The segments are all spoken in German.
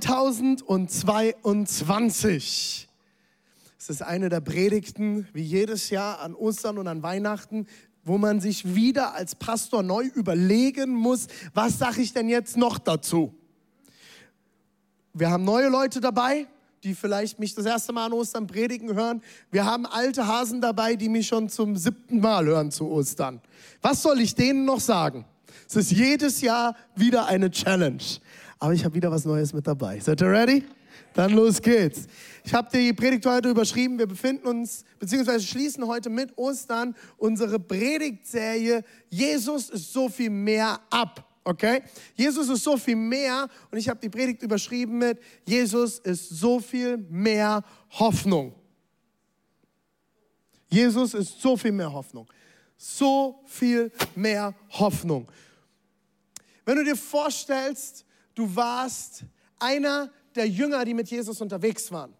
2022. Es ist eine der Predigten, wie jedes Jahr an Ostern und an Weihnachten, wo man sich wieder als Pastor neu überlegen muss, was sage ich denn jetzt noch dazu? Wir haben neue Leute dabei, die vielleicht mich das erste Mal an Ostern predigen hören. Wir haben alte Hasen dabei, die mich schon zum siebten Mal hören zu Ostern. Was soll ich denen noch sagen? Es ist jedes Jahr wieder eine Challenge. Aber ich habe wieder was Neues mit dabei. Seid ihr ready? Dann los geht's. Ich habe die Predigt heute überschrieben. Wir befinden uns, beziehungsweise schließen heute mit Ostern unsere Predigtserie Jesus ist so viel mehr ab. Okay? Jesus ist so viel mehr und ich habe die Predigt überschrieben mit Jesus ist so viel mehr Hoffnung. Jesus ist so viel mehr Hoffnung. So viel mehr Hoffnung. Wenn du dir vorstellst, du warst einer der Jünger, die mit Jesus unterwegs waren.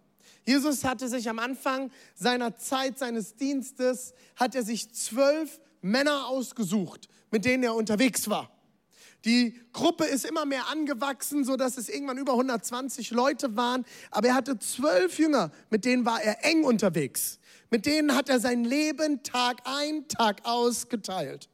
Jesus hatte sich am Anfang seiner Zeit seines Dienstes, hat er sich zwölf Männer ausgesucht, mit denen er unterwegs war. Die Gruppe ist immer mehr angewachsen, so dass es irgendwann über 120 Leute waren. Aber er hatte zwölf Jünger, mit denen war er eng unterwegs. Mit denen hat er sein Leben Tag ein, Tag aus geteilt.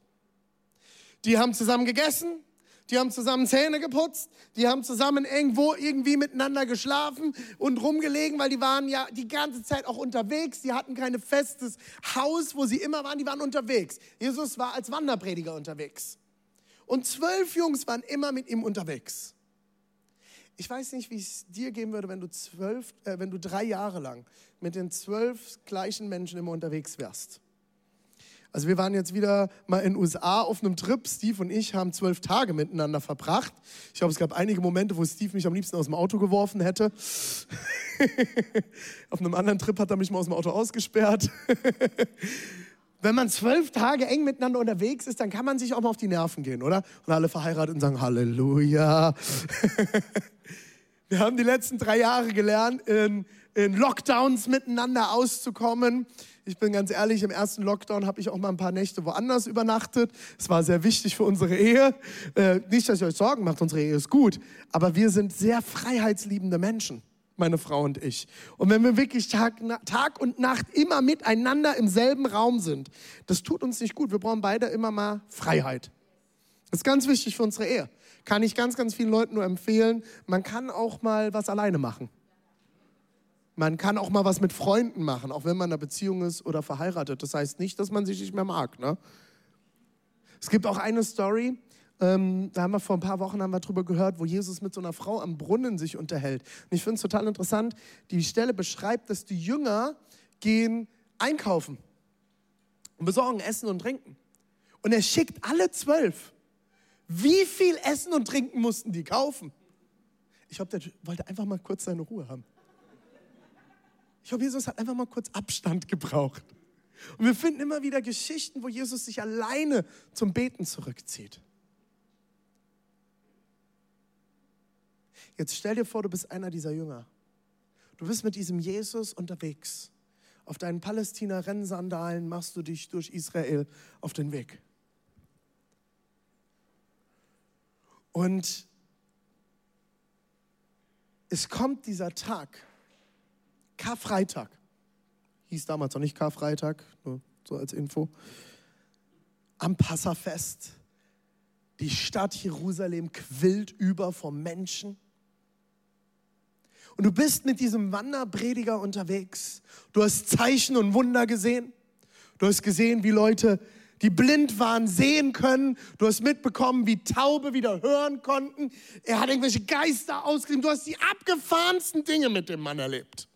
Die haben zusammen gegessen, die haben zusammen Zähne geputzt, die haben zusammen irgendwo irgendwie miteinander geschlafen und rumgelegen, weil die waren ja die ganze Zeit auch unterwegs. Die hatten kein festes Haus, wo sie immer waren, die waren unterwegs. Jesus war als Wanderprediger unterwegs. Und zwölf Jungs waren immer mit ihm unterwegs. Ich weiß nicht, wie es dir gehen würde, wenn du, zwölf, äh, wenn du drei Jahre lang mit den zwölf gleichen Menschen immer unterwegs wärst. Also wir waren jetzt wieder mal in den USA auf einem Trip. Steve und ich haben zwölf Tage miteinander verbracht. Ich glaube, es gab einige Momente, wo Steve mich am liebsten aus dem Auto geworfen hätte. auf einem anderen Trip hat er mich mal aus dem Auto ausgesperrt. Wenn man zwölf Tage eng miteinander unterwegs ist, dann kann man sich auch mal auf die Nerven gehen, oder? Und alle verheiratet und sagen Halleluja. wir haben die letzten drei Jahre gelernt, in, in Lockdowns miteinander auszukommen. Ich bin ganz ehrlich, im ersten Lockdown habe ich auch mal ein paar Nächte woanders übernachtet. Es war sehr wichtig für unsere Ehe. Äh, nicht, dass ihr euch Sorgen macht, unsere Ehe ist gut. Aber wir sind sehr freiheitsliebende Menschen, meine Frau und ich. Und wenn wir wirklich Tag, Tag und Nacht immer miteinander im selben Raum sind, das tut uns nicht gut. Wir brauchen beide immer mal Freiheit. Das ist ganz wichtig für unsere Ehe. Kann ich ganz, ganz vielen Leuten nur empfehlen. Man kann auch mal was alleine machen. Man kann auch mal was mit Freunden machen, auch wenn man in einer Beziehung ist oder verheiratet. Das heißt nicht, dass man sich nicht mehr mag. Ne? Es gibt auch eine Story, ähm, da haben wir vor ein paar Wochen haben wir drüber gehört, wo Jesus mit so einer Frau am Brunnen sich unterhält. Und ich finde es total interessant. Die Stelle beschreibt, dass die Jünger gehen einkaufen und besorgen Essen und Trinken. Und er schickt alle zwölf. Wie viel Essen und Trinken mussten die kaufen? Ich glaube, der wollte einfach mal kurz seine Ruhe haben. Ich glaube, Jesus hat einfach mal kurz Abstand gebraucht. Und wir finden immer wieder Geschichten, wo Jesus sich alleine zum Beten zurückzieht. Jetzt stell dir vor, du bist einer dieser Jünger. Du bist mit diesem Jesus unterwegs. Auf deinen Palästina-Rennsandalen machst du dich durch Israel auf den Weg. Und es kommt dieser Tag, Karfreitag. Hieß damals noch nicht Karfreitag, nur so als Info. Am Passafest. Die Stadt Jerusalem quillt über vom Menschen. Und du bist mit diesem Wanderprediger unterwegs. Du hast Zeichen und Wunder gesehen. Du hast gesehen, wie Leute, die blind waren, sehen können. Du hast mitbekommen, wie Taube wieder hören konnten. Er hat irgendwelche Geister ausgegeben. Du hast die abgefahrensten Dinge mit dem Mann erlebt.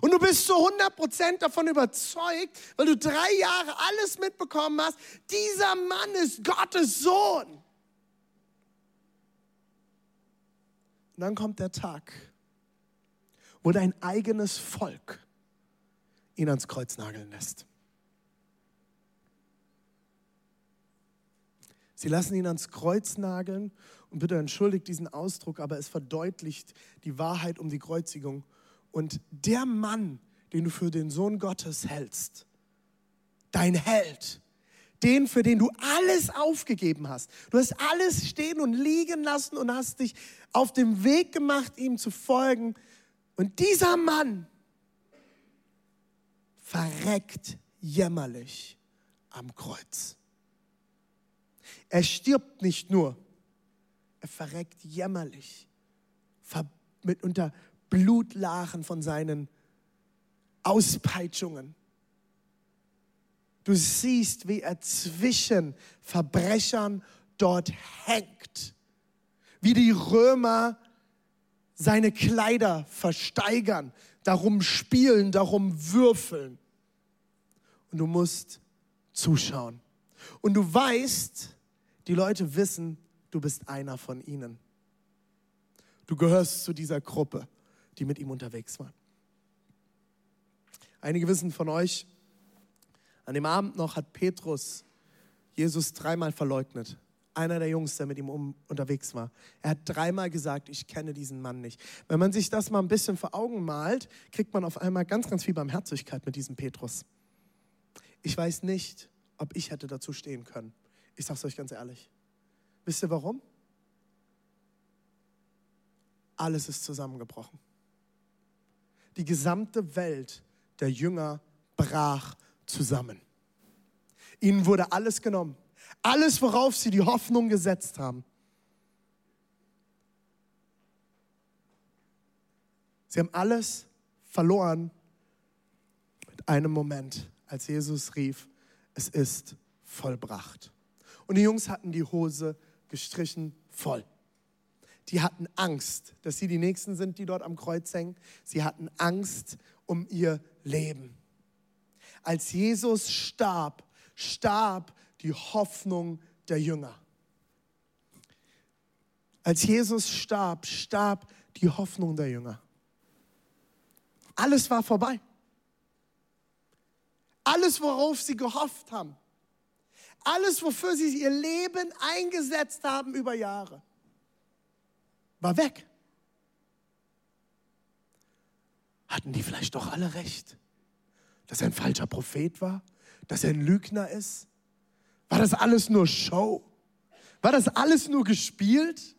Und du bist zu 100% davon überzeugt, weil du drei Jahre alles mitbekommen hast, dieser Mann ist Gottes Sohn. Und dann kommt der Tag, wo dein eigenes Volk ihn ans Kreuz nageln lässt. Sie lassen ihn ans Kreuz nageln und bitte entschuldigt diesen Ausdruck, aber es verdeutlicht die Wahrheit um die Kreuzigung. Und der Mann, den du für den Sohn Gottes hältst, dein Held, den, für den du alles aufgegeben hast. Du hast alles stehen und liegen lassen und hast dich auf den Weg gemacht, ihm zu folgen. Und dieser Mann verreckt jämmerlich am Kreuz. Er stirbt nicht nur, er verreckt jämmerlich, mit unter Blutlachen von seinen Auspeitschungen. Du siehst, wie er zwischen Verbrechern dort hängt, wie die Römer seine Kleider versteigern, darum spielen, darum würfeln. Und du musst zuschauen. Und du weißt, die Leute wissen, du bist einer von ihnen. Du gehörst zu dieser Gruppe, die mit ihm unterwegs war. Einige wissen von euch, an dem Abend noch hat Petrus Jesus dreimal verleugnet. Einer der Jungs, der mit ihm um, unterwegs war. Er hat dreimal gesagt, ich kenne diesen Mann nicht. Wenn man sich das mal ein bisschen vor Augen malt, kriegt man auf einmal ganz, ganz viel Barmherzigkeit mit diesem Petrus. Ich weiß nicht, ob ich hätte dazu stehen können. Ich sage es euch ganz ehrlich. Wisst ihr warum? Alles ist zusammengebrochen. Die gesamte Welt der Jünger brach zusammen. Ihnen wurde alles genommen. Alles, worauf sie die Hoffnung gesetzt haben. Sie haben alles verloren mit einem Moment, als Jesus rief, es ist vollbracht. Und die Jungs hatten die Hose gestrichen voll. Die hatten Angst, dass sie die Nächsten sind, die dort am Kreuz hängen. Sie hatten Angst um ihr Leben. Als Jesus starb, starb die Hoffnung der Jünger. Als Jesus starb, starb die Hoffnung der Jünger. Alles war vorbei. Alles, worauf sie gehofft haben. Alles, wofür sie ihr Leben eingesetzt haben über Jahre, war weg. Hatten die vielleicht doch alle recht? Dass er ein falscher Prophet war? Dass er ein Lügner ist? War das alles nur Show? War das alles nur gespielt?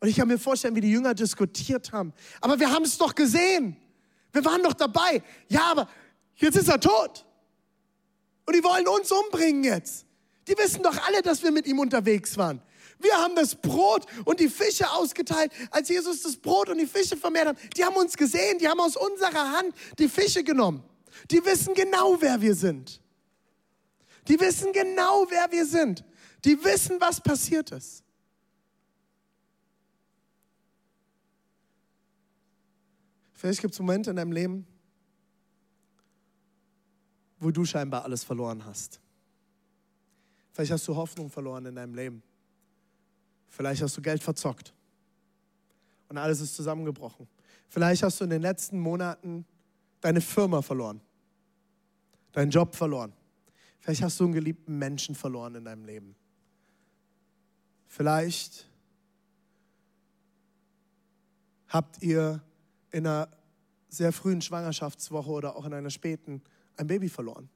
Und ich kann mir vorstellen, wie die Jünger diskutiert haben. Aber wir haben es doch gesehen. Wir waren doch dabei. Ja, aber jetzt ist er tot. Und die wollen uns umbringen jetzt. Die wissen doch alle, dass wir mit ihm unterwegs waren. Wir haben das Brot und die Fische ausgeteilt, als Jesus das Brot und die Fische vermehrt hat. Die haben uns gesehen, die haben aus unserer Hand die Fische genommen. Die wissen genau, wer wir sind. Die wissen genau, wer wir sind. Die wissen, was passiert ist. Vielleicht gibt es Momente in deinem Leben, wo du scheinbar alles verloren hast. Vielleicht hast du Hoffnung verloren in deinem Leben. Vielleicht hast du Geld verzockt und alles ist zusammengebrochen. Vielleicht hast du in den letzten Monaten deine Firma verloren, deinen Job verloren. Vielleicht hast du einen geliebten Menschen verloren in deinem Leben. Vielleicht habt ihr in einer sehr frühen Schwangerschaftswoche oder auch in einer späten ein Baby verloren.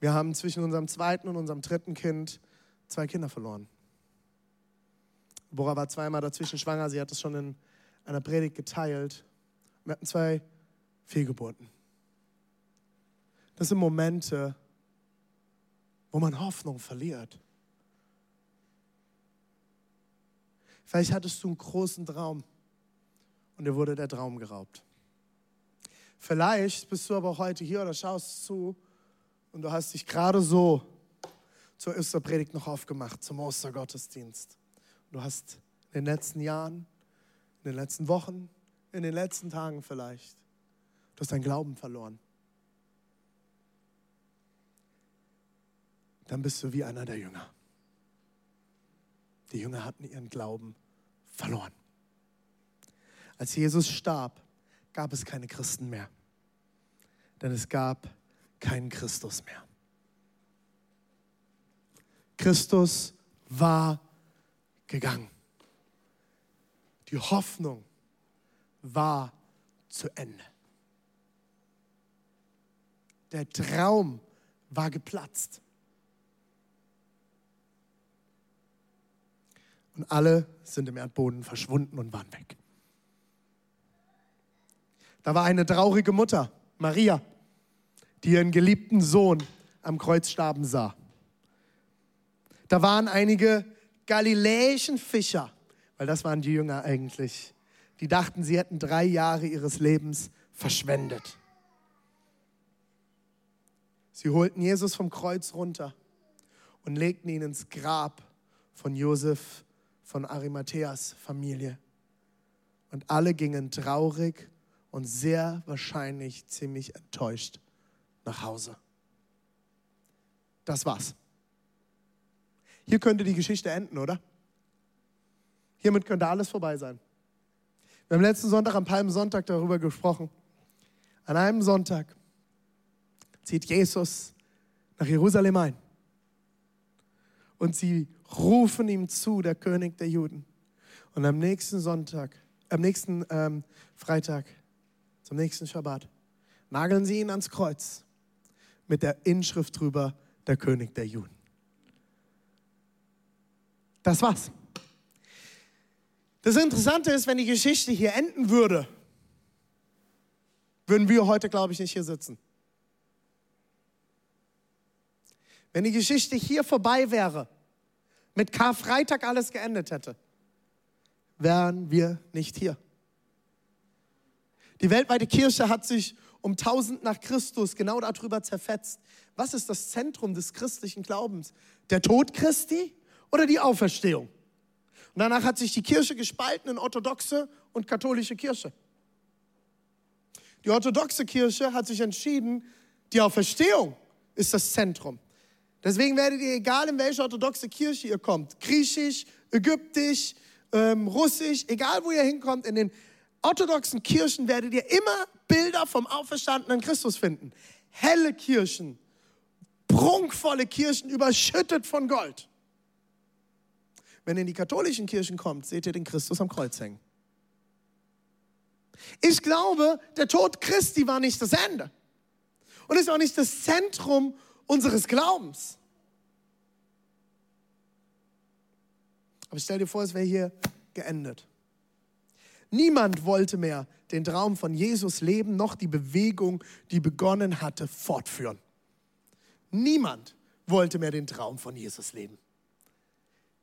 Wir haben zwischen unserem zweiten und unserem dritten Kind zwei Kinder verloren. Bora war zweimal dazwischen schwanger, sie hat es schon in einer Predigt geteilt. Wir hatten zwei Fehlgeburten. Das sind Momente, wo man Hoffnung verliert. Vielleicht hattest du einen großen Traum und dir wurde der Traum geraubt. Vielleicht bist du aber heute hier oder schaust zu und du hast dich gerade so zur Osterpredigt noch aufgemacht, zum Ostergottesdienst. Du hast in den letzten Jahren, in den letzten Wochen, in den letzten Tagen vielleicht, du hast deinen Glauben verloren. Dann bist du wie einer der Jünger. Die Jünger hatten ihren Glauben verloren. Als Jesus starb, gab es keine Christen mehr, denn es gab keinen Christus mehr. Christus war gegangen. Die Hoffnung war zu Ende. Der Traum war geplatzt. Und alle sind im Erdboden verschwunden und waren weg. Da war eine traurige Mutter, Maria, die ihren geliebten Sohn am Kreuz starben sah. Da waren einige galiläischen Fischer, weil das waren die Jünger eigentlich, die dachten, sie hätten drei Jahre ihres Lebens verschwendet. Sie holten Jesus vom Kreuz runter und legten ihn ins Grab von Josef von Arimatheas Familie. Und alle gingen traurig und sehr wahrscheinlich ziemlich enttäuscht nach Hause. Das war's. Hier könnte die Geschichte enden, oder? Hiermit könnte alles vorbei sein. Wir haben letzten Sonntag am Palmsonntag darüber gesprochen. An einem Sonntag zieht Jesus nach Jerusalem ein. Und sie rufen ihm zu, der König der Juden. Und am nächsten Sonntag, am nächsten ähm, Freitag, zum nächsten Schabbat, nageln sie ihn ans Kreuz mit der Inschrift drüber, der König der Juden. Das war's. Das Interessante ist, wenn die Geschichte hier enden würde, würden wir heute, glaube ich, nicht hier sitzen. Wenn die Geschichte hier vorbei wäre, mit Karfreitag alles geendet hätte, wären wir nicht hier. Die weltweite Kirche hat sich um 1000 nach Christus genau darüber zerfetzt. Was ist das Zentrum des christlichen Glaubens? Der Tod Christi oder die Auferstehung? Und danach hat sich die Kirche gespalten in orthodoxe und katholische Kirche. Die orthodoxe Kirche hat sich entschieden, die Auferstehung ist das Zentrum. Deswegen werdet ihr, egal in welche orthodoxe Kirche ihr kommt, griechisch, ägyptisch, ähm, russisch, egal wo ihr hinkommt, in den orthodoxen Kirchen werdet ihr immer Bilder vom auferstandenen Christus finden. Helle Kirchen, prunkvolle Kirchen, überschüttet von Gold. Wenn ihr in die katholischen Kirchen kommt, seht ihr den Christus am Kreuz hängen. Ich glaube, der Tod Christi war nicht das Ende. Und ist auch nicht das Zentrum unseres Glaubens. Aber stell dir vor, es wäre hier geendet. Niemand wollte mehr den Traum von Jesus leben, noch die Bewegung, die begonnen hatte, fortführen. Niemand wollte mehr den Traum von Jesus leben.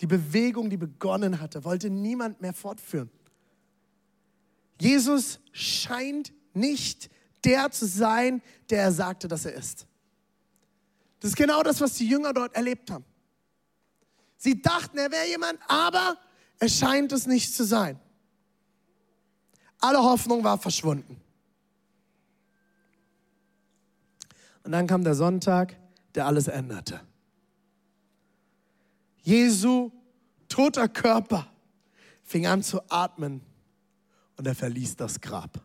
Die Bewegung, die begonnen hatte, wollte niemand mehr fortführen. Jesus scheint nicht der zu sein, der er sagte, dass er ist. Das ist genau das, was die Jünger dort erlebt haben. Sie dachten, er wäre jemand, aber er scheint es nicht zu sein. Alle Hoffnung war verschwunden. Und dann kam der Sonntag, der alles änderte. Jesu toter Körper fing an zu atmen und er verließ das Grab.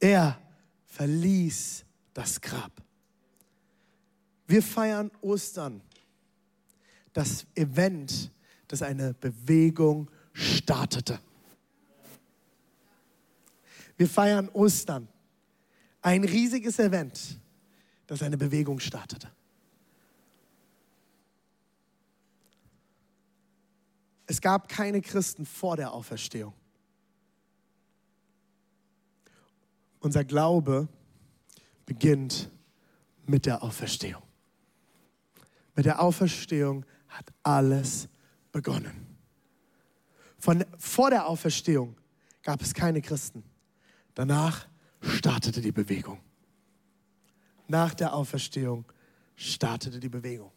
Er verließ das Grab. Wir feiern Ostern, das Event, das eine Bewegung startete. Wir feiern Ostern, ein riesiges Event, das eine Bewegung startete. Es gab keine Christen vor der Auferstehung. Unser Glaube beginnt mit der Auferstehung. Mit der Auferstehung hat alles begonnen. Von, vor der Auferstehung gab es keine Christen. Danach startete die Bewegung. Nach der Auferstehung startete die Bewegung.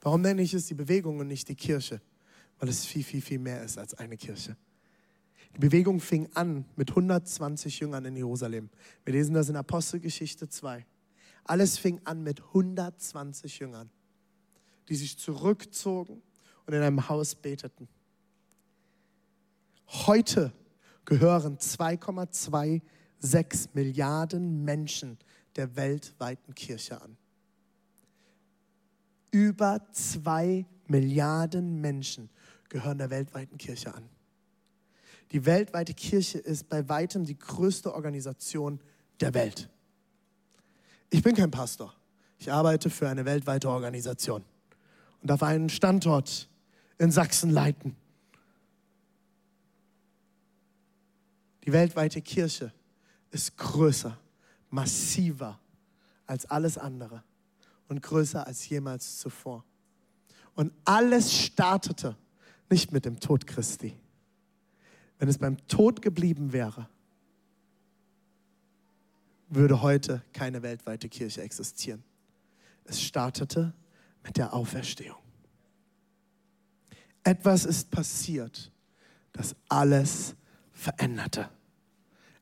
Warum nenne ich es die Bewegung und nicht die Kirche? Weil es viel, viel, viel mehr ist als eine Kirche. Die Bewegung fing an mit 120 Jüngern in Jerusalem. Wir lesen das in Apostelgeschichte 2. Alles fing an mit 120 Jüngern, die sich zurückzogen und in einem Haus beteten. Heute gehören 2,26 Milliarden Menschen der weltweiten Kirche an. Über zwei Milliarden Menschen gehören der weltweiten Kirche an. Die weltweite Kirche ist bei weitem die größte Organisation der Welt. Ich bin kein Pastor. Ich arbeite für eine weltweite Organisation und darf einen Standort in Sachsen leiten. Die weltweite Kirche ist größer, massiver als alles andere und größer als jemals zuvor. Und alles startete nicht mit dem Tod Christi. Wenn es beim Tod geblieben wäre, würde heute keine weltweite Kirche existieren. Es startete mit der Auferstehung. Etwas ist passiert, das alles veränderte.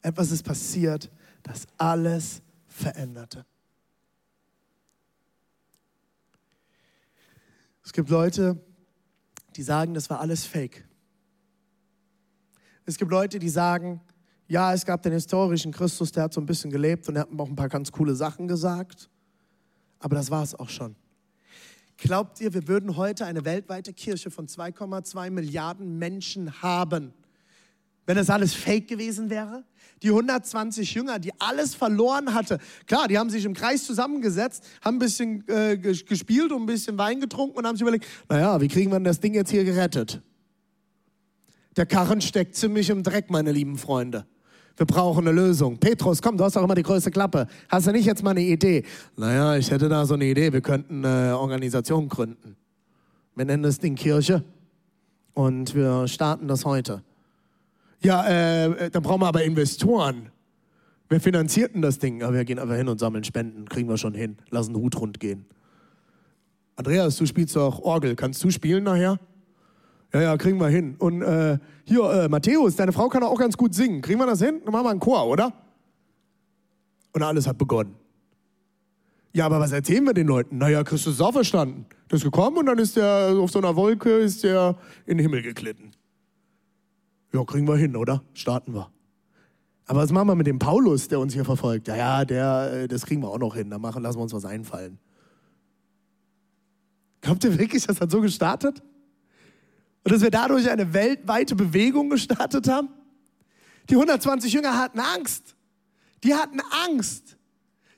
Etwas ist passiert, das alles veränderte. Es gibt Leute, die sagen, das war alles Fake. Es gibt Leute, die sagen, ja, es gab den historischen Christus, der hat so ein bisschen gelebt und er hat auch ein paar ganz coole Sachen gesagt. Aber das war es auch schon. Glaubt ihr, wir würden heute eine weltweite Kirche von 2,2 Milliarden Menschen haben, wenn das alles fake gewesen wäre? Die 120 Jünger, die alles verloren hatte. Klar, die haben sich im Kreis zusammengesetzt, haben ein bisschen äh, gespielt und ein bisschen Wein getrunken und haben sich überlegt, naja, wie kriegen wir denn das Ding jetzt hier gerettet? Der Karren steckt ziemlich im Dreck, meine lieben Freunde. Wir brauchen eine Lösung. Petrus, komm, du hast doch immer die größte Klappe. Hast du nicht jetzt mal eine Idee? Naja, ich hätte da so eine Idee. Wir könnten eine Organisation gründen. Wir nennen das Ding Kirche und wir starten das heute. Ja, äh, dann brauchen wir aber Investoren. Wer finanziert denn das Ding? Ja, wir gehen einfach hin und sammeln Spenden. Kriegen wir schon hin. Lassen den Hut rund gehen. Andreas, du spielst doch Orgel. Kannst du spielen nachher? Ja, ja, kriegen wir hin. Und äh, hier, äh, Matthäus, deine Frau kann auch ganz gut singen. Kriegen wir das hin? Dann machen wir einen Chor, oder? Und alles hat begonnen. Ja, aber was erzählen wir den Leuten? Naja, Christus ist auferstanden. Der ist gekommen und dann ist er auf so einer Wolke ist er in den Himmel geklitten. Ja, kriegen wir hin, oder? Starten wir. Aber was machen wir mit dem Paulus, der uns hier verfolgt? Ja, ja, der, äh, das kriegen wir auch noch hin. Da machen, lassen wir uns was einfallen. Glaubt ihr wirklich, das hat so gestartet? Und dass wir dadurch eine weltweite Bewegung gestartet haben? Die 120 Jünger hatten Angst. Die hatten Angst.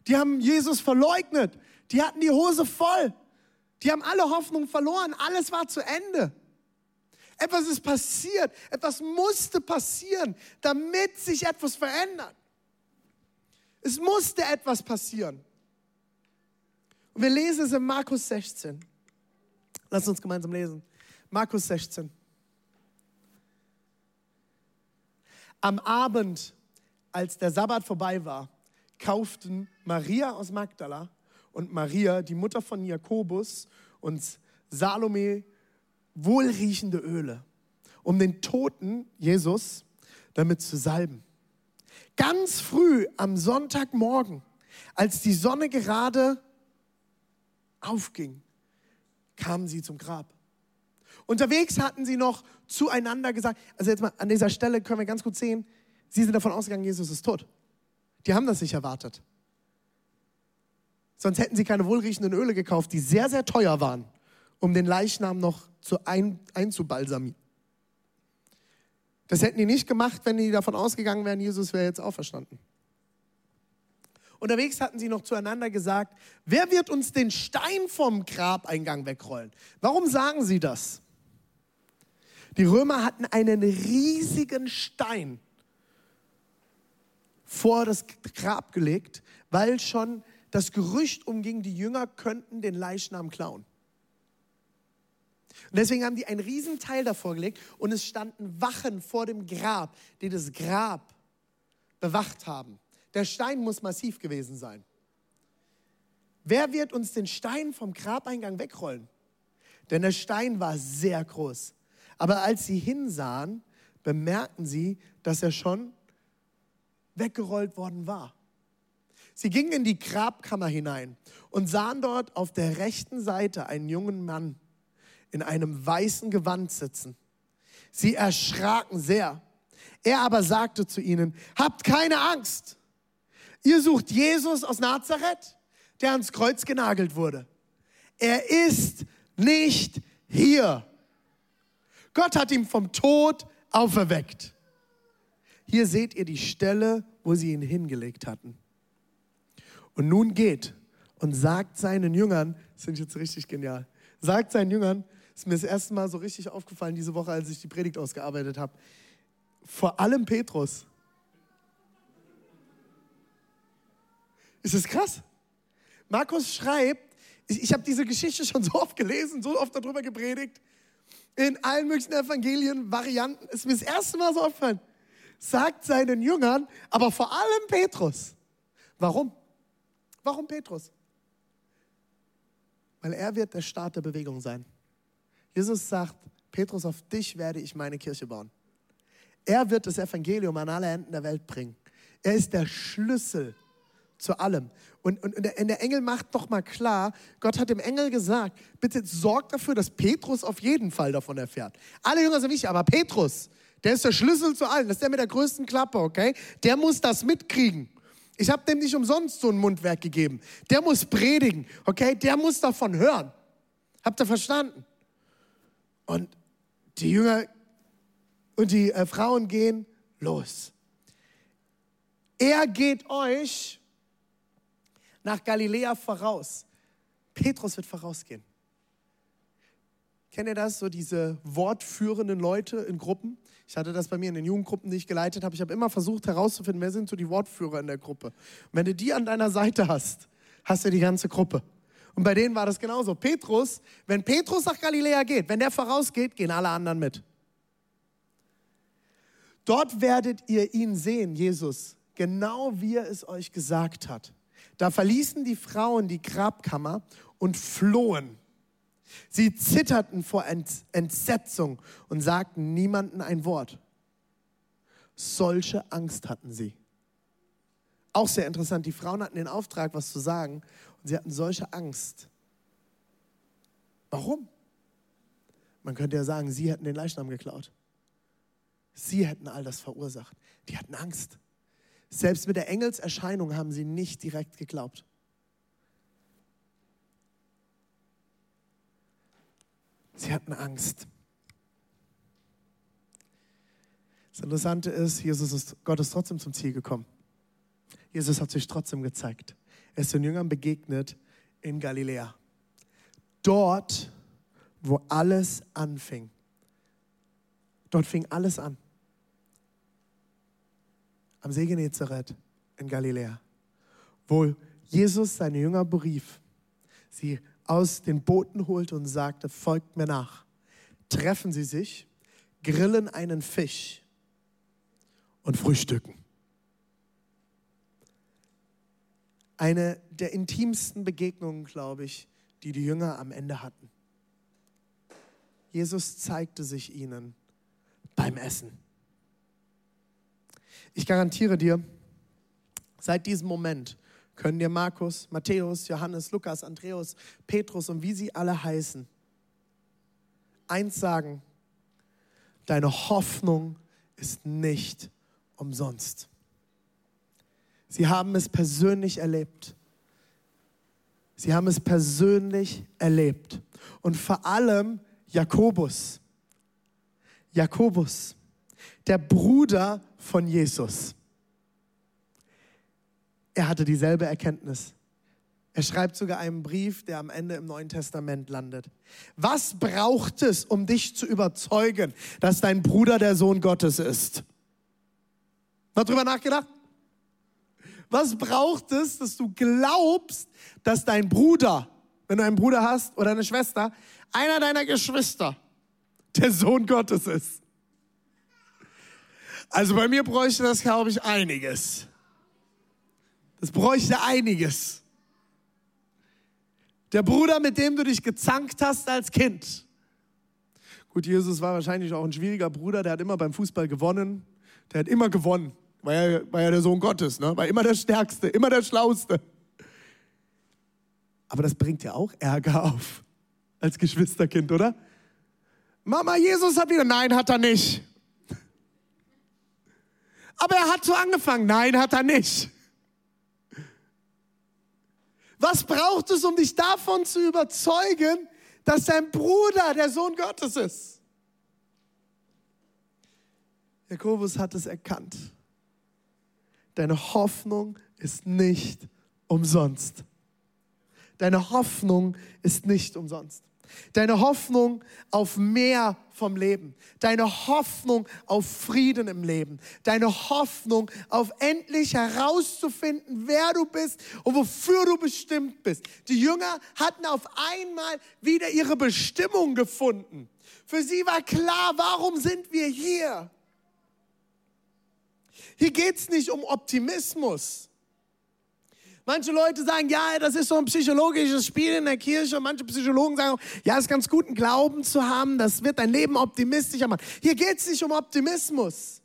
Die haben Jesus verleugnet. Die hatten die Hose voll. Die haben alle Hoffnung verloren. Alles war zu Ende. Etwas ist passiert. Etwas musste passieren, damit sich etwas verändert. Es musste etwas passieren. Und wir lesen es in Markus 16. Lass uns gemeinsam lesen. Markus 16. Am Abend, als der Sabbat vorbei war, kauften Maria aus Magdala und Maria, die Mutter von Jakobus und Salome, wohlriechende Öle, um den toten Jesus damit zu salben. Ganz früh am Sonntagmorgen, als die Sonne gerade aufging, kamen sie zum Grab. Unterwegs hatten sie noch zueinander gesagt, also jetzt mal an dieser Stelle können wir ganz gut sehen, sie sind davon ausgegangen, Jesus ist tot. Die haben das nicht erwartet. Sonst hätten sie keine wohlriechenden Öle gekauft, die sehr, sehr teuer waren, um den Leichnam noch zu ein, einzubalsamieren. Das hätten die nicht gemacht, wenn die davon ausgegangen wären, Jesus wäre jetzt auferstanden. Unterwegs hatten sie noch zueinander gesagt, wer wird uns den Stein vom Grabeingang wegrollen? Warum sagen sie das? Die Römer hatten einen riesigen Stein vor das Grab gelegt, weil schon das Gerücht umging, die Jünger könnten den Leichnam klauen. Und deswegen haben die einen riesen Teil davor gelegt und es standen Wachen vor dem Grab, die das Grab bewacht haben. Der Stein muss massiv gewesen sein. Wer wird uns den Stein vom Grabeingang wegrollen? Denn der Stein war sehr groß. Aber als sie hinsahen, bemerkten sie, dass er schon weggerollt worden war. Sie gingen in die Grabkammer hinein und sahen dort auf der rechten Seite einen jungen Mann in einem weißen Gewand sitzen. Sie erschraken sehr. Er aber sagte zu ihnen, habt keine Angst. Ihr sucht Jesus aus Nazareth, der ans Kreuz genagelt wurde. Er ist nicht hier. Gott hat ihn vom Tod auferweckt. Hier seht ihr die Stelle, wo sie ihn hingelegt hatten. Und nun geht und sagt seinen Jüngern, ich jetzt richtig genial, sagt seinen Jüngern, ist mir das erste Mal so richtig aufgefallen diese Woche, als ich die Predigt ausgearbeitet habe, vor allem Petrus. Ist das krass? Markus schreibt, ich, ich habe diese Geschichte schon so oft gelesen, so oft darüber gepredigt, in allen möglichen Evangelien, Varianten, ist mir das erste Mal so aufgefallen. Sagt seinen Jüngern, aber vor allem Petrus. Warum? Warum Petrus? Weil er wird der Start der Bewegung sein. Jesus sagt, Petrus, auf dich werde ich meine Kirche bauen. Er wird das Evangelium an alle Enden der Welt bringen. Er ist der Schlüssel zu allem. Und, und, und der Engel macht doch mal klar, Gott hat dem Engel gesagt, bitte sorgt dafür, dass Petrus auf jeden Fall davon erfährt. Alle Jünger sind wichtig, aber Petrus, der ist der Schlüssel zu allen, das ist der mit der größten Klappe, okay? Der muss das mitkriegen. Ich habe dem nicht umsonst so ein Mundwerk gegeben. Der muss predigen, okay? Der muss davon hören. Habt ihr verstanden? Und die Jünger und die äh, Frauen gehen los. Er geht euch nach Galiläa voraus. Petrus wird vorausgehen. Kennt ihr das? So diese wortführenden Leute in Gruppen. Ich hatte das bei mir in den Jugendgruppen, die ich geleitet habe. Ich habe immer versucht herauszufinden, wer sind so die Wortführer in der Gruppe. Und wenn du die an deiner Seite hast, hast du die ganze Gruppe. Und bei denen war das genauso. Petrus, wenn Petrus nach Galiläa geht, wenn der vorausgeht, gehen alle anderen mit. Dort werdet ihr ihn sehen, Jesus, genau wie er es euch gesagt hat. Da verließen die Frauen die Grabkammer und flohen. Sie zitterten vor Entsetzung und sagten niemanden ein Wort. Solche Angst hatten sie. Auch sehr interessant, die Frauen hatten den Auftrag, was zu sagen, und sie hatten solche Angst. Warum? Man könnte ja sagen, sie hätten den Leichnam geklaut. Sie hätten all das verursacht. Die hatten Angst. Selbst mit der Engelserscheinung haben sie nicht direkt geglaubt. Sie hatten Angst. Das Interessante ist, Jesus ist, Gott ist trotzdem zum Ziel gekommen. Jesus hat sich trotzdem gezeigt. Ist den Jüngern begegnet in Galiläa. Dort, wo alles anfing. Dort fing alles an am See Genezareth in Galiläa, wo Jesus seine Jünger berief, sie aus den Booten holte und sagte, folgt mir nach. Treffen sie sich, grillen einen Fisch und frühstücken. Eine der intimsten Begegnungen, glaube ich, die die Jünger am Ende hatten. Jesus zeigte sich ihnen beim Essen. Ich garantiere dir, seit diesem Moment können dir Markus, Matthäus, Johannes, Lukas, Andreas, Petrus und wie sie alle heißen, eins sagen, deine Hoffnung ist nicht umsonst. Sie haben es persönlich erlebt. Sie haben es persönlich erlebt. Und vor allem Jakobus. Jakobus der Bruder von Jesus. Er hatte dieselbe Erkenntnis. Er schreibt sogar einen Brief, der am Ende im Neuen Testament landet. Was braucht es, um dich zu überzeugen, dass dein Bruder der Sohn Gottes ist? Mal drüber nachgedacht? Was braucht es, dass du glaubst, dass dein Bruder, wenn du einen Bruder hast oder eine Schwester, einer deiner Geschwister der Sohn Gottes ist? Also bei mir bräuchte das, glaube ich, einiges. Das bräuchte einiges. Der Bruder, mit dem du dich gezankt hast als Kind. Gut, Jesus war wahrscheinlich auch ein schwieriger Bruder, der hat immer beim Fußball gewonnen. Der hat immer gewonnen. War ja, war ja der Sohn Gottes, ne? war immer der Stärkste, immer der Schlauste. Aber das bringt ja auch Ärger auf als Geschwisterkind, oder? Mama, Jesus hat wieder, nein, hat er nicht. Aber er hat so angefangen, nein, hat er nicht. Was braucht es, um dich davon zu überzeugen, dass dein Bruder der Sohn Gottes ist? Jakobus hat es erkannt. Deine Hoffnung ist nicht umsonst. Deine Hoffnung ist nicht umsonst. Deine Hoffnung auf mehr vom Leben. Deine Hoffnung auf Frieden im Leben. Deine Hoffnung auf endlich herauszufinden, wer du bist und wofür du bestimmt bist. Die Jünger hatten auf einmal wieder ihre Bestimmung gefunden. Für sie war klar, warum sind wir hier? Hier geht es nicht um Optimismus. Manche Leute sagen, ja, das ist so ein psychologisches Spiel in der Kirche. manche Psychologen sagen, ja, es ist ganz gut, einen Glauben zu haben. Das wird dein Leben optimistischer machen. Hier geht es nicht um Optimismus.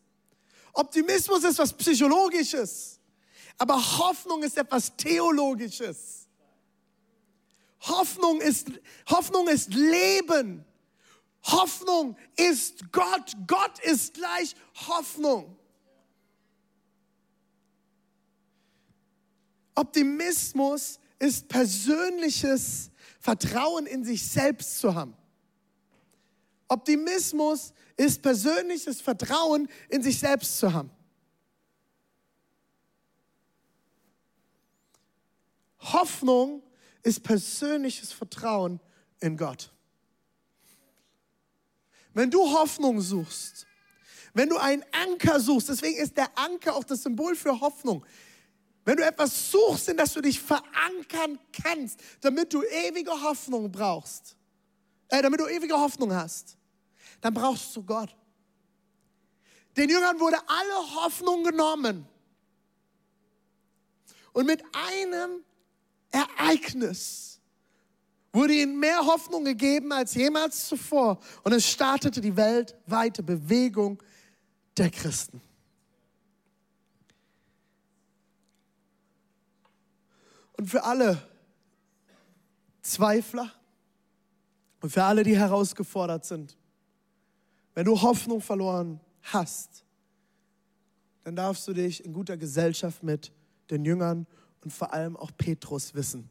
Optimismus ist was Psychologisches. Aber Hoffnung ist etwas Theologisches. Hoffnung ist, Hoffnung ist Leben. Hoffnung ist Gott. Gott ist gleich Hoffnung. Optimismus ist persönliches Vertrauen in sich selbst zu haben. Optimismus ist persönliches Vertrauen in sich selbst zu haben. Hoffnung ist persönliches Vertrauen in Gott. Wenn du Hoffnung suchst, wenn du einen Anker suchst, deswegen ist der Anker auch das Symbol für Hoffnung. Wenn du etwas suchst, in das du dich verankern kannst, damit du ewige Hoffnung brauchst, äh, damit du ewige Hoffnung hast, dann brauchst du Gott. Den Jüngern wurde alle Hoffnung genommen. Und mit einem Ereignis wurde ihnen mehr Hoffnung gegeben als jemals zuvor. Und es startete die weltweite Bewegung der Christen. Und für alle Zweifler und für alle, die herausgefordert sind, wenn du Hoffnung verloren hast, dann darfst du dich in guter Gesellschaft mit den Jüngern und vor allem auch Petrus wissen.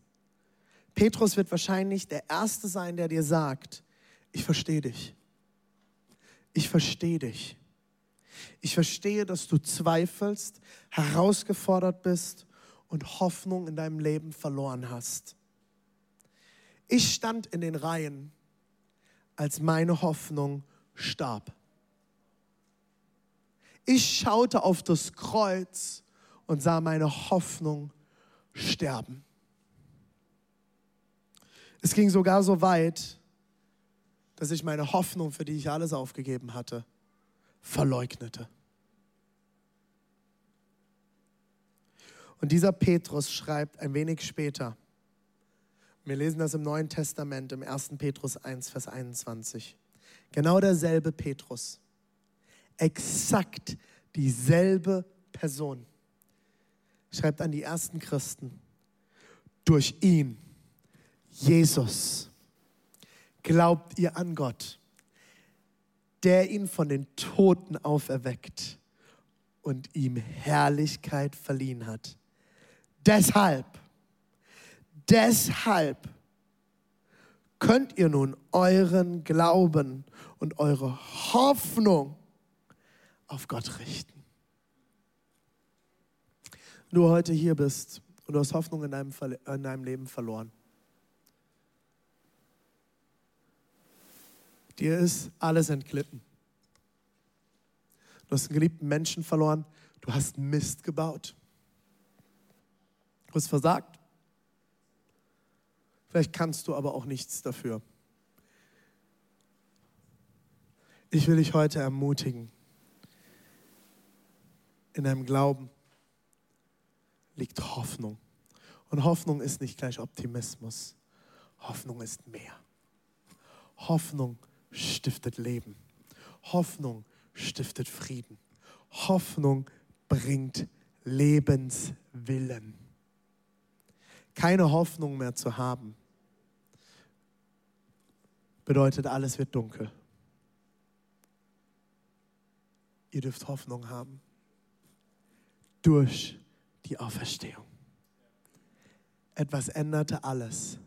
Petrus wird wahrscheinlich der Erste sein, der dir sagt, ich verstehe dich. Ich verstehe dich. Ich verstehe, dass du zweifelst, herausgefordert bist und Hoffnung in deinem Leben verloren hast. Ich stand in den Reihen, als meine Hoffnung starb. Ich schaute auf das Kreuz und sah meine Hoffnung sterben. Es ging sogar so weit, dass ich meine Hoffnung, für die ich alles aufgegeben hatte, verleugnete. Und dieser Petrus schreibt ein wenig später, wir lesen das im Neuen Testament, im 1. Petrus 1, Vers 21. Genau derselbe Petrus. Exakt dieselbe Person. Schreibt an die ersten Christen. Durch ihn, Jesus, glaubt ihr an Gott, der ihn von den Toten auferweckt und ihm Herrlichkeit verliehen hat Deshalb, deshalb könnt ihr nun euren Glauben und eure Hoffnung auf Gott richten. Wenn du heute hier bist und du hast Hoffnung in deinem, in deinem Leben verloren. Dir ist alles entglitten. Du hast einen geliebten Menschen verloren. Du hast Mist gebaut. Du hast versagt. Vielleicht kannst du aber auch nichts dafür. Ich will dich heute ermutigen. In deinem Glauben liegt Hoffnung. Und Hoffnung ist nicht gleich Optimismus. Hoffnung ist mehr. Hoffnung stiftet Leben. Hoffnung stiftet Frieden. Hoffnung bringt Lebenswillen keine Hoffnung mehr zu haben, bedeutet, alles wird dunkel. Ihr dürft Hoffnung haben. Durch die Auferstehung. Etwas änderte alles.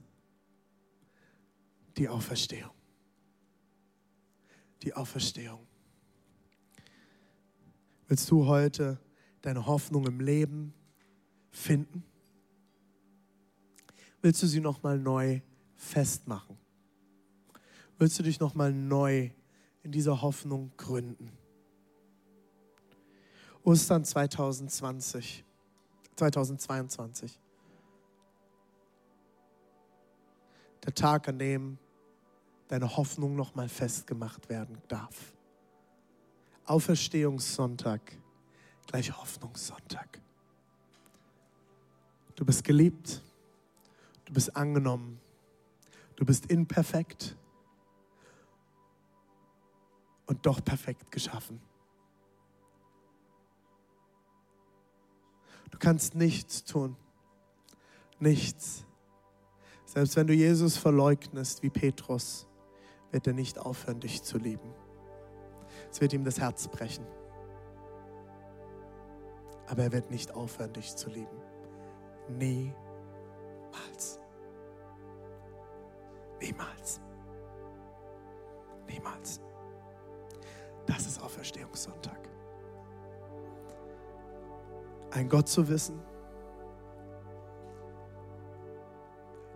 Die Auferstehung. Die Auferstehung. Willst du heute deine Hoffnung im Leben finden? Willst du sie noch mal neu festmachen? Willst du dich noch mal neu in dieser Hoffnung gründen? Ostern 2020, 2022. Der Tag, an dem deine Hoffnung noch mal festgemacht werden darf. Auferstehungssonntag gleich Hoffnungssonntag. Du bist geliebt, du bist angenommen, du bist imperfekt und doch perfekt geschaffen. Du kannst nichts tun, nichts. Selbst wenn du Jesus verleugnest wie Petrus, wird er nicht aufhören, dich zu lieben. Es wird ihm das Herz brechen aber er wird nicht aufhören, dich zu lieben. Niemals. Niemals. Niemals. Das ist Auferstehungssonntag. Ein Gott zu wissen,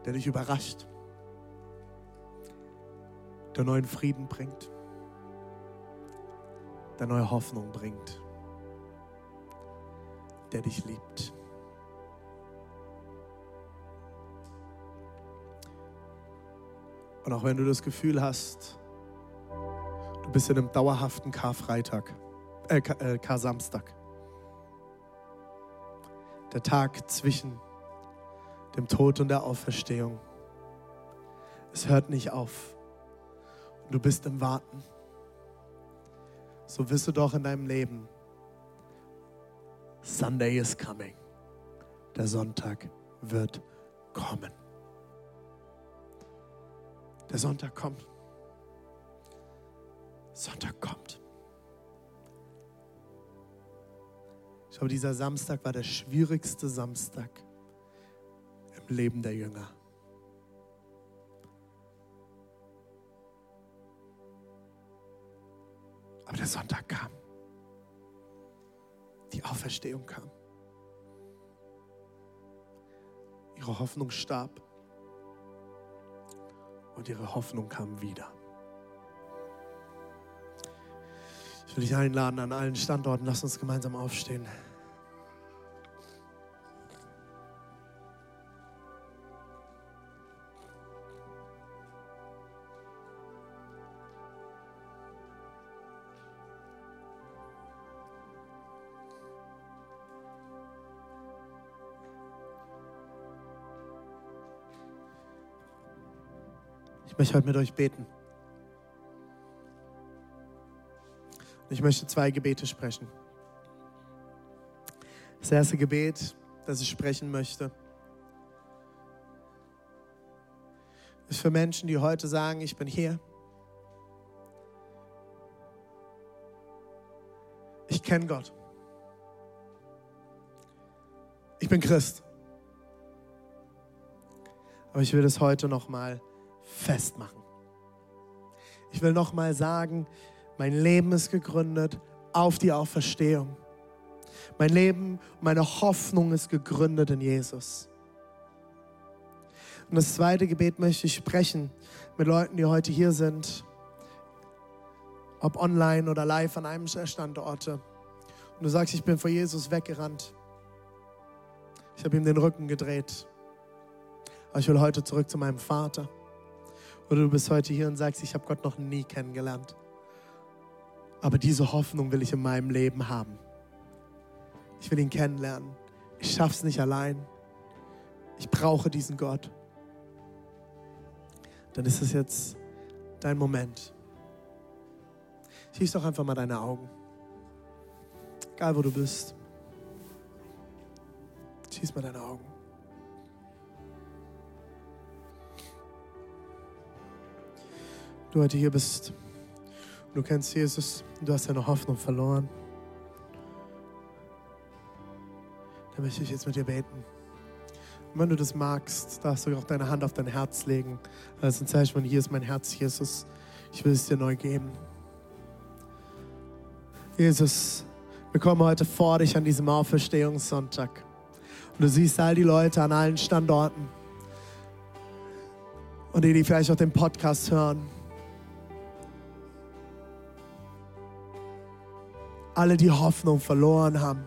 der dich überrascht, der neuen Frieden bringt, der neue Hoffnung bringt der dich liebt. Und auch wenn du das Gefühl hast, du bist in einem dauerhaften Karfreitag, äh, äh, Kar-Samstag, der Tag zwischen dem Tod und der Auferstehung. Es hört nicht auf. Und du bist im Warten. So wisse doch in deinem Leben, Sunday is coming. Der Sonntag wird kommen. Der Sonntag kommt. Sonntag kommt. Ich glaube, dieser Samstag war der schwierigste Samstag im Leben der Jünger. Aber der Sonntag kam die Auferstehung kam. Ihre Hoffnung starb und ihre Hoffnung kam wieder. Ich will dich einladen an allen Standorten. Lass uns gemeinsam aufstehen. Möchte heute mit euch beten. Ich möchte zwei Gebete sprechen. Das erste Gebet, das ich sprechen möchte, ist für Menschen, die heute sagen, ich bin hier. Ich kenne Gott. Ich bin Christ. Aber ich will das heute noch mal festmachen. Ich will nochmal sagen, mein Leben ist gegründet auf die Auferstehung. Mein Leben, meine Hoffnung ist gegründet in Jesus. Und das zweite Gebet möchte ich sprechen mit Leuten, die heute hier sind, ob online oder live an einem der Standorte. Und du sagst, ich bin vor Jesus weggerannt. Ich habe ihm den Rücken gedreht. Aber ich will heute zurück zu meinem Vater. Oder du bist heute hier und sagst, ich habe Gott noch nie kennengelernt. Aber diese Hoffnung will ich in meinem Leben haben. Ich will ihn kennenlernen. Ich schaffe es nicht allein. Ich brauche diesen Gott. Dann ist es jetzt dein Moment. Schließ doch einfach mal deine Augen. Egal wo du bist. Schließ mal deine Augen. du heute hier bist du kennst Jesus du hast deine Hoffnung verloren, dann möchte ich jetzt mit dir beten. Und wenn du das magst, darfst du auch deine Hand auf dein Herz legen. Das ist ein Zeichen von hier ist mein Herz, Jesus. Ich will es dir neu geben. Jesus, wir kommen heute vor dich an diesem Auferstehungssonntag. Und du siehst all die Leute an allen Standorten. Und die, die vielleicht auch den Podcast hören. Alle, die Hoffnung verloren haben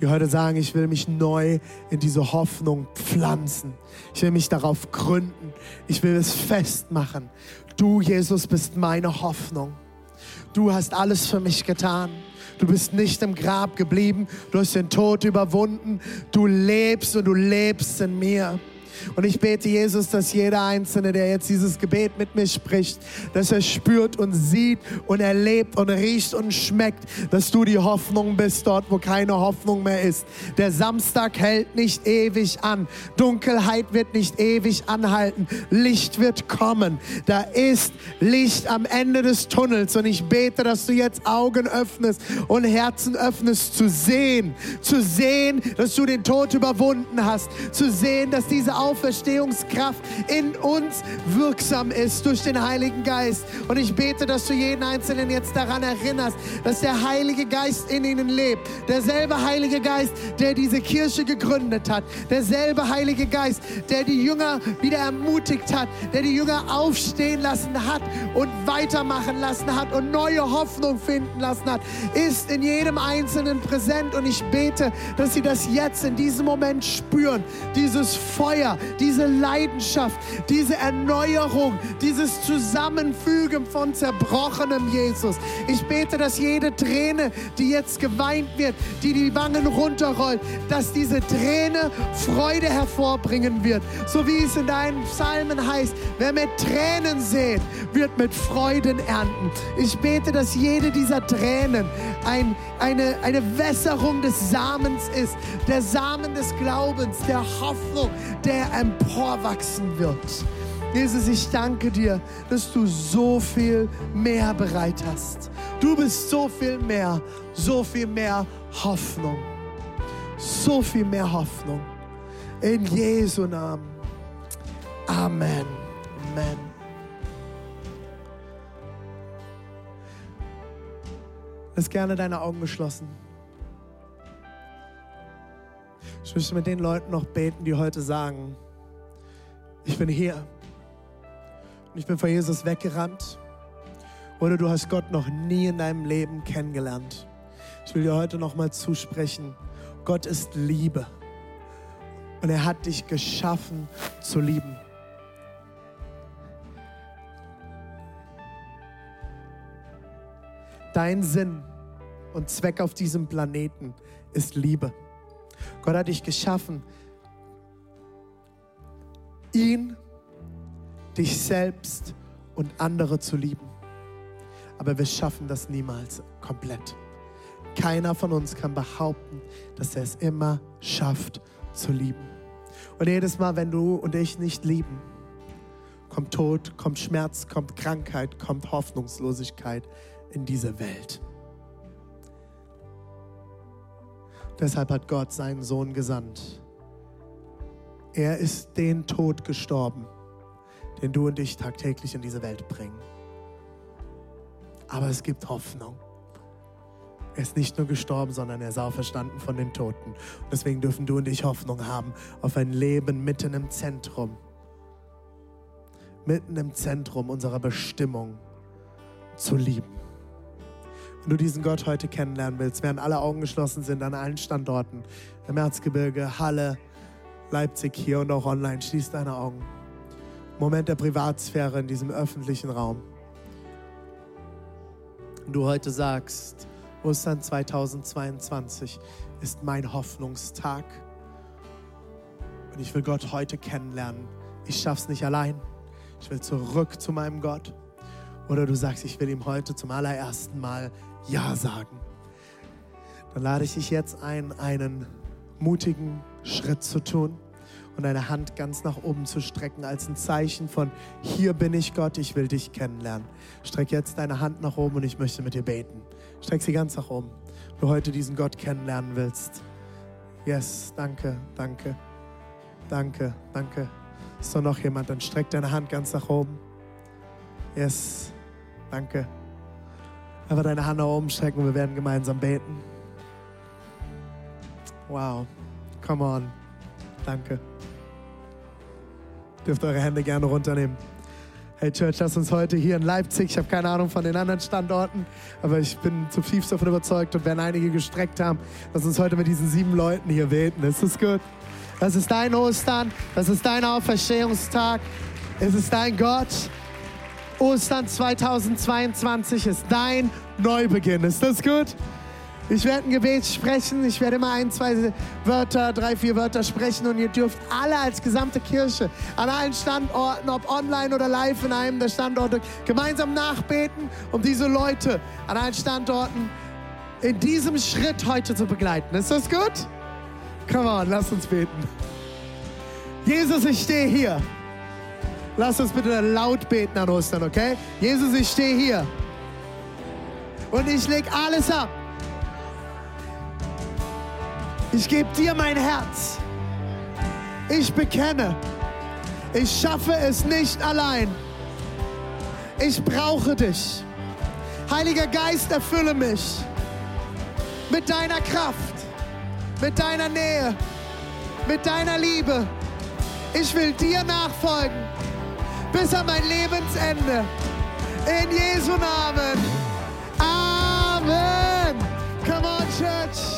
die heute sagen, ich will mich neu in diese Hoffnung pflanzen. Ich will mich darauf gründen. Ich will es festmachen. Du, Jesus, bist meine Hoffnung. Du hast alles für mich getan. Du bist nicht im Grab geblieben. Du hast den Tod überwunden. Du lebst und du lebst in mir. Und ich bete, Jesus, dass jeder Einzelne, der jetzt dieses Gebet mit mir spricht, dass er spürt und sieht und erlebt und riecht und schmeckt, dass du die Hoffnung bist dort, wo keine Hoffnung mehr ist. Der Samstag hält nicht ewig an. Dunkelheit wird nicht ewig anhalten. Licht wird kommen. Da ist Licht am Ende des Tunnels. Und ich bete, dass du jetzt Augen öffnest und Herzen öffnest, zu sehen. Zu sehen, dass du den Tod überwunden hast. Zu sehen, dass diese Augen Auferstehungskraft in uns wirksam ist durch den Heiligen Geist. Und ich bete, dass du jeden Einzelnen jetzt daran erinnerst, dass der Heilige Geist in ihnen lebt. Derselbe Heilige Geist, der diese Kirche gegründet hat. Derselbe Heilige Geist, der die Jünger wieder ermutigt hat, der die Jünger aufstehen lassen hat und weitermachen lassen hat und neue Hoffnung finden lassen hat, ist in jedem Einzelnen präsent. Und ich bete, dass sie das jetzt in diesem Moment spüren. Dieses Feuer, diese Leidenschaft, diese Erneuerung, dieses Zusammenfügen von zerbrochenem Jesus. Ich bete, dass jede Träne, die jetzt geweint wird, die die Wangen runterrollt, dass diese Träne Freude hervorbringen wird. So wie es in deinen Psalmen heißt, wer mit Tränen sät, wird mit Freuden ernten. Ich bete, dass jede dieser Tränen ein, eine, eine Wässerung des Samens ist, der Samen des Glaubens, der Hoffnung, der emporwachsen wird. Jesus, ich danke dir, dass du so viel mehr bereit hast. Du bist so viel mehr, so viel mehr Hoffnung. So viel mehr Hoffnung. In Jesu Namen. Amen. Amen. Lass gerne deine Augen geschlossen. Ich möchte mit den Leuten noch beten, die heute sagen, ich bin hier und ich bin vor Jesus weggerannt oder du hast Gott noch nie in deinem Leben kennengelernt. Ich will dir heute noch mal zusprechen, Gott ist Liebe und er hat dich geschaffen zu lieben. Dein Sinn und Zweck auf diesem Planeten ist Liebe. Gott hat dich geschaffen, ihn, dich selbst und andere zu lieben. Aber wir schaffen das niemals komplett. Keiner von uns kann behaupten, dass er es immer schafft zu lieben. Und jedes Mal, wenn du und ich nicht lieben, kommt Tod, kommt Schmerz, kommt Krankheit, kommt Hoffnungslosigkeit in diese Welt. Deshalb hat Gott seinen Sohn gesandt. Er ist den Tod gestorben, den du und ich tagtäglich in diese Welt bringen. Aber es gibt Hoffnung. Er ist nicht nur gestorben, sondern er ist auferstanden von den Toten. Und deswegen dürfen du und ich Hoffnung haben auf ein Leben mitten im Zentrum. Mitten im Zentrum unserer Bestimmung zu lieben. Wenn du diesen Gott heute kennenlernen willst, während alle Augen geschlossen sind an allen Standorten, im Erzgebirge, Halle, Leipzig hier und auch online, schließ deine Augen. Moment der Privatsphäre in diesem öffentlichen Raum. Und du heute sagst, Ostern 2022 ist mein Hoffnungstag. Und ich will Gott heute kennenlernen. Ich schaff's nicht allein. Ich will zurück zu meinem Gott. Oder du sagst, ich will ihm heute zum allerersten Mal ja sagen. Dann lade ich dich jetzt ein, einen mutigen Schritt zu tun und deine Hand ganz nach oben zu strecken als ein Zeichen von, hier bin ich Gott, ich will dich kennenlernen. Streck jetzt deine Hand nach oben und ich möchte mit dir beten. Streck sie ganz nach oben. Wenn du heute diesen Gott kennenlernen willst, Yes, danke, danke, danke, danke. Ist da noch jemand? Dann streck deine Hand ganz nach oben. Yes, danke. Einfach deine Hand nach oben strecken und wir werden gemeinsam beten. Wow, come on, danke. Dürft eure Hände gerne runternehmen. Hey Church, lass uns heute hier in Leipzig, ich habe keine Ahnung von den anderen Standorten, aber ich bin zutiefst davon überzeugt und werden einige gestreckt haben, lass uns heute mit diesen sieben Leuten hier beten. Ist das gut? Das ist dein Ostern, das ist dein Auferstehungstag, es ist dein Gott. Ostern 2022 ist dein Neubeginn. Ist das gut? Ich werde ein Gebet sprechen. Ich werde immer ein, zwei Wörter, drei, vier Wörter sprechen und ihr dürft alle als gesamte Kirche an allen Standorten, ob online oder live in einem der Standorte, gemeinsam nachbeten, um diese Leute an allen Standorten in diesem Schritt heute zu begleiten. Ist das gut? Come on, lass uns beten. Jesus, ich stehe hier. Lass uns bitte laut beten an Ostern, okay? Jesus, ich stehe hier. Und ich leg alles ab ich gebe dir mein Herz. Ich bekenne, ich schaffe es nicht allein. Ich brauche dich. Heiliger Geist, erfülle mich mit deiner Kraft, mit deiner Nähe, mit deiner Liebe. Ich will dir nachfolgen bis an mein Lebensende. In Jesu Namen. Amen. Come on, Church.